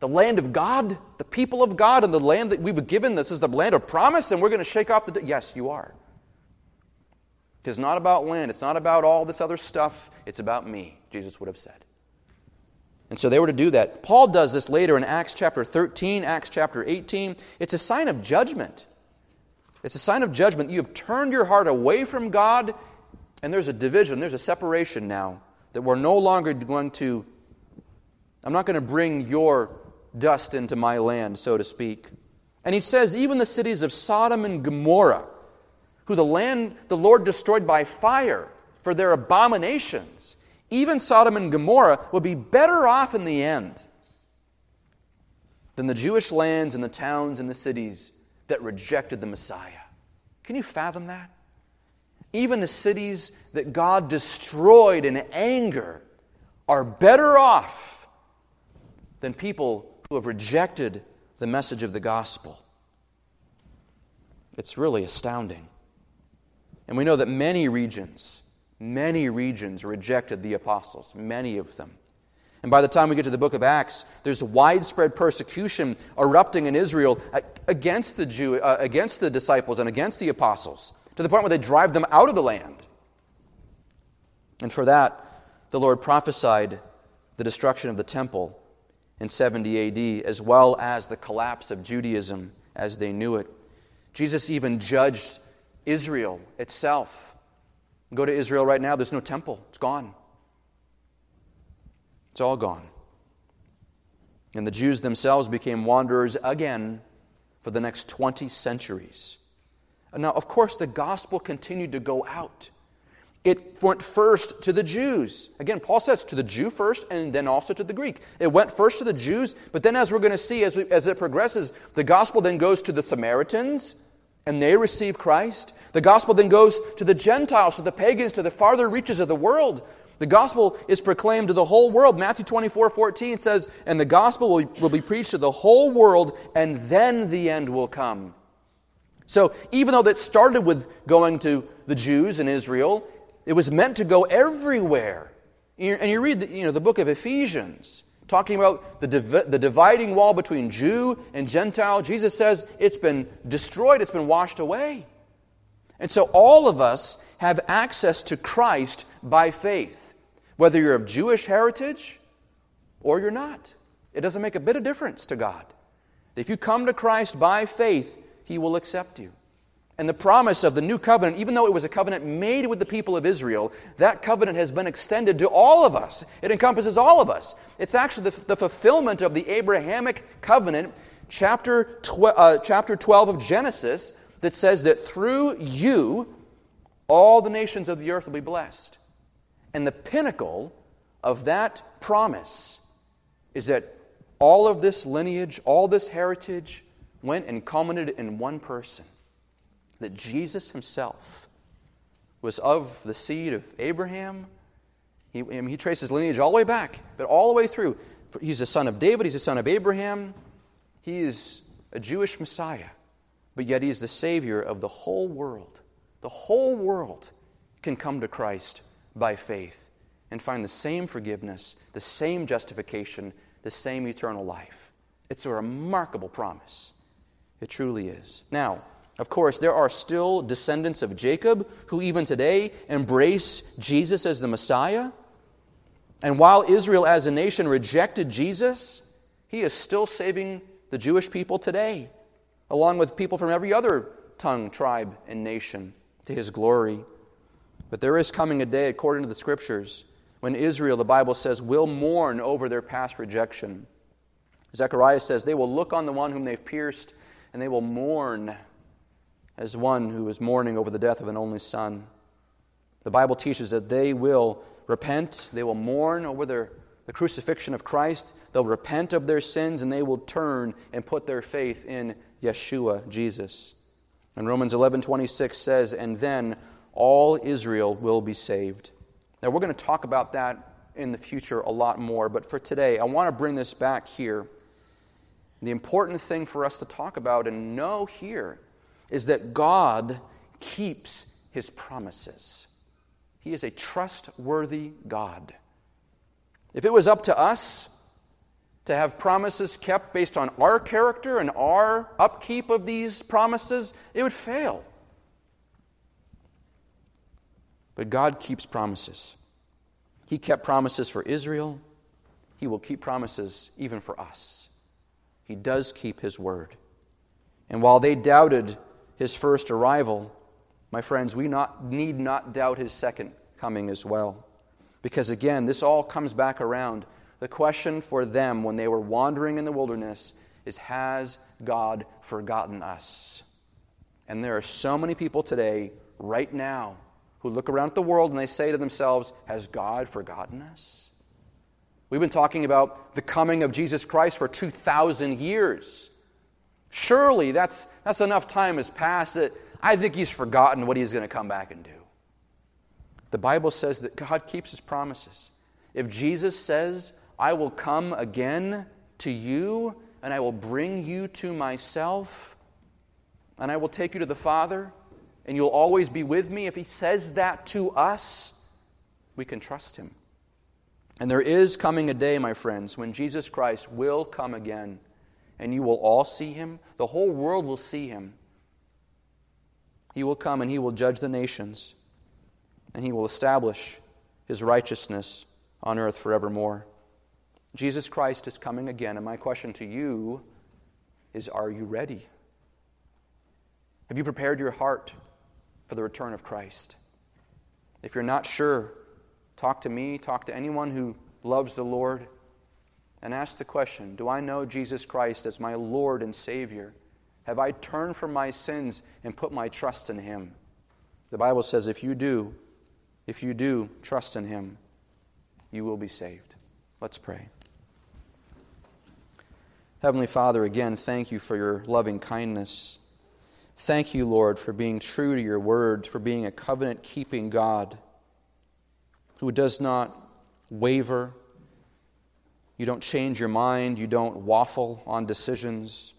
the land of God, the people of God, and the land that we were given. This is the land of promise, and we're going to shake off the. Dust. Yes, you are. It's not about land. It's not about all this other stuff. It's about me, Jesus would have said. And so they were to do that. Paul does this later in Acts chapter 13, Acts chapter 18. It's a sign of judgment. It's a sign of judgment. You have turned your heart away from God, and there's a division, there's a separation now that we're no longer going to, I'm not going to bring your dust into my land, so to speak. And he says, even the cities of Sodom and Gomorrah who the land the Lord destroyed by fire for their abominations, even Sodom and Gomorrah will be better off in the end than the Jewish lands and the towns and the cities that rejected the Messiah. Can you fathom that? Even the cities that God destroyed in anger are better off than people who have rejected the message of the gospel. It's really astounding. And we know that many regions, Many regions rejected the apostles, many of them. And by the time we get to the book of Acts, there's widespread persecution erupting in Israel against the, Jew, uh, against the disciples and against the apostles, to the point where they drive them out of the land. And for that, the Lord prophesied the destruction of the temple in 70 AD, as well as the collapse of Judaism as they knew it. Jesus even judged Israel itself. Go to Israel right now, there's no temple, it's gone. It's all gone. And the Jews themselves became wanderers again for the next 20 centuries. Now, of course, the gospel continued to go out. It went first to the Jews. Again, Paul says to the Jew first and then also to the Greek. It went first to the Jews, but then, as we're going to see as, we, as it progresses, the gospel then goes to the Samaritans and they receive Christ. The gospel then goes to the Gentiles, to the pagans, to the farther reaches of the world. The gospel is proclaimed to the whole world. Matthew 24 14 says, And the gospel will, will be preached to the whole world, and then the end will come. So, even though that started with going to the Jews in Israel, it was meant to go everywhere. And you read the, you know, the book of Ephesians, talking about the, div- the dividing wall between Jew and Gentile. Jesus says it's been destroyed, it's been washed away. And so all of us have access to Christ by faith, whether you're of Jewish heritage or you're not. It doesn't make a bit of difference to God. If you come to Christ by faith, He will accept you. And the promise of the new covenant, even though it was a covenant made with the people of Israel, that covenant has been extended to all of us. It encompasses all of us. It's actually the, the fulfillment of the Abrahamic covenant, chapter, tw- uh, chapter 12 of Genesis, that says that through you, all the nations of the earth will be blessed. And the pinnacle of that promise is that all of this lineage, all this heritage, went and culminated in one person that Jesus himself was of the seed of Abraham. He, I mean, he traces lineage all the way back, but all the way through. He's a son of David, he's a son of Abraham. He is a Jewish Messiah, but yet he is the Savior of the whole world. The whole world can come to Christ by faith and find the same forgiveness, the same justification, the same eternal life. It's a remarkable promise. It truly is. Now, of course, there are still descendants of Jacob who, even today, embrace Jesus as the Messiah. And while Israel as a nation rejected Jesus, he is still saving the Jewish people today, along with people from every other tongue, tribe, and nation, to his glory. But there is coming a day, according to the scriptures, when Israel, the Bible says, will mourn over their past rejection. Zechariah says, they will look on the one whom they've pierced, and they will mourn as one who is mourning over the death of an only son. The Bible teaches that they will repent, they will mourn over their, the crucifixion of Christ, they'll repent of their sins, and they will turn and put their faith in Yeshua, Jesus. And Romans 11:26 says, "And then all Israel will be saved." Now we're going to talk about that in the future a lot more, but for today, I want to bring this back here. The important thing for us to talk about and know here is that God keeps his promises. He is a trustworthy God. If it was up to us to have promises kept based on our character and our upkeep of these promises, it would fail. But God keeps promises. He kept promises for Israel. He will keep promises even for us. He does keep His word. And while they doubted his first arrival, my friends, we not, need not doubt his second coming as well. Because again, this all comes back around. The question for them when they were wandering in the wilderness is Has God forgotten us? And there are so many people today, right now, who look around at the world and they say to themselves, Has God forgotten us? We've been talking about the coming of Jesus Christ for 2,000 years. Surely that's, that's enough time has passed that I think he's forgotten what he's going to come back and do. The Bible says that God keeps his promises. If Jesus says, I will come again to you and I will bring you to myself and I will take you to the Father and you'll always be with me, if he says that to us, We can trust him. And there is coming a day, my friends, when Jesus Christ will come again, and you will all see him. The whole world will see him. He will come and he will judge the nations, and he will establish his righteousness on earth forevermore. Jesus Christ is coming again, and my question to you is Are you ready? Have you prepared your heart for the return of Christ? If you're not sure, talk to me, talk to anyone who loves the Lord, and ask the question Do I know Jesus Christ as my Lord and Savior? Have I turned from my sins and put my trust in Him? The Bible says if you do, if you do trust in Him, you will be saved. Let's pray. Heavenly Father, again, thank you for your loving kindness. Thank you, Lord, for being true to your word, for being a covenant keeping God who does not waver. You don't change your mind. You don't waffle on decisions.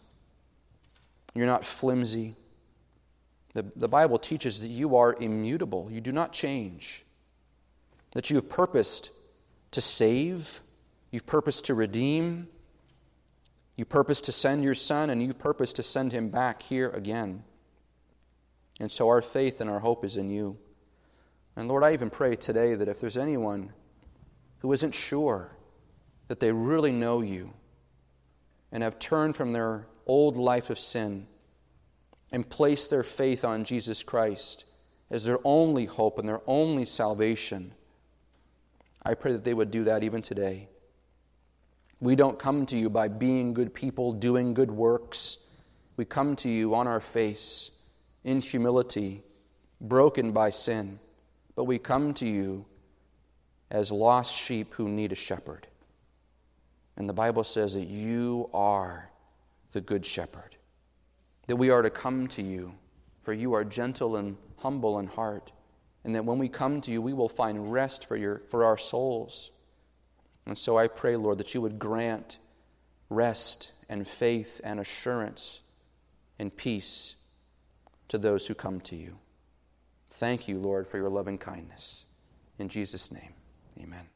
You're not flimsy. The, the Bible teaches that you are immutable. You do not change. That you have purposed to save, you've purposed to redeem, you purpose to send your son, and you purpose to send him back here again. And so our faith and our hope is in you. And Lord, I even pray today that if there's anyone who isn't sure that they really know you and have turned from their old life of sin and placed their faith on Jesus Christ as their only hope and their only salvation, I pray that they would do that even today. We don't come to you by being good people, doing good works. We come to you on our face, in humility, broken by sin. But we come to you as lost sheep who need a shepherd. And the Bible says that you are the good shepherd, that we are to come to you, for you are gentle and humble in heart, and that when we come to you, we will find rest for, your, for our souls. And so I pray, Lord, that you would grant rest and faith and assurance and peace to those who come to you. Thank you, Lord, for your loving kindness. In Jesus' name, amen.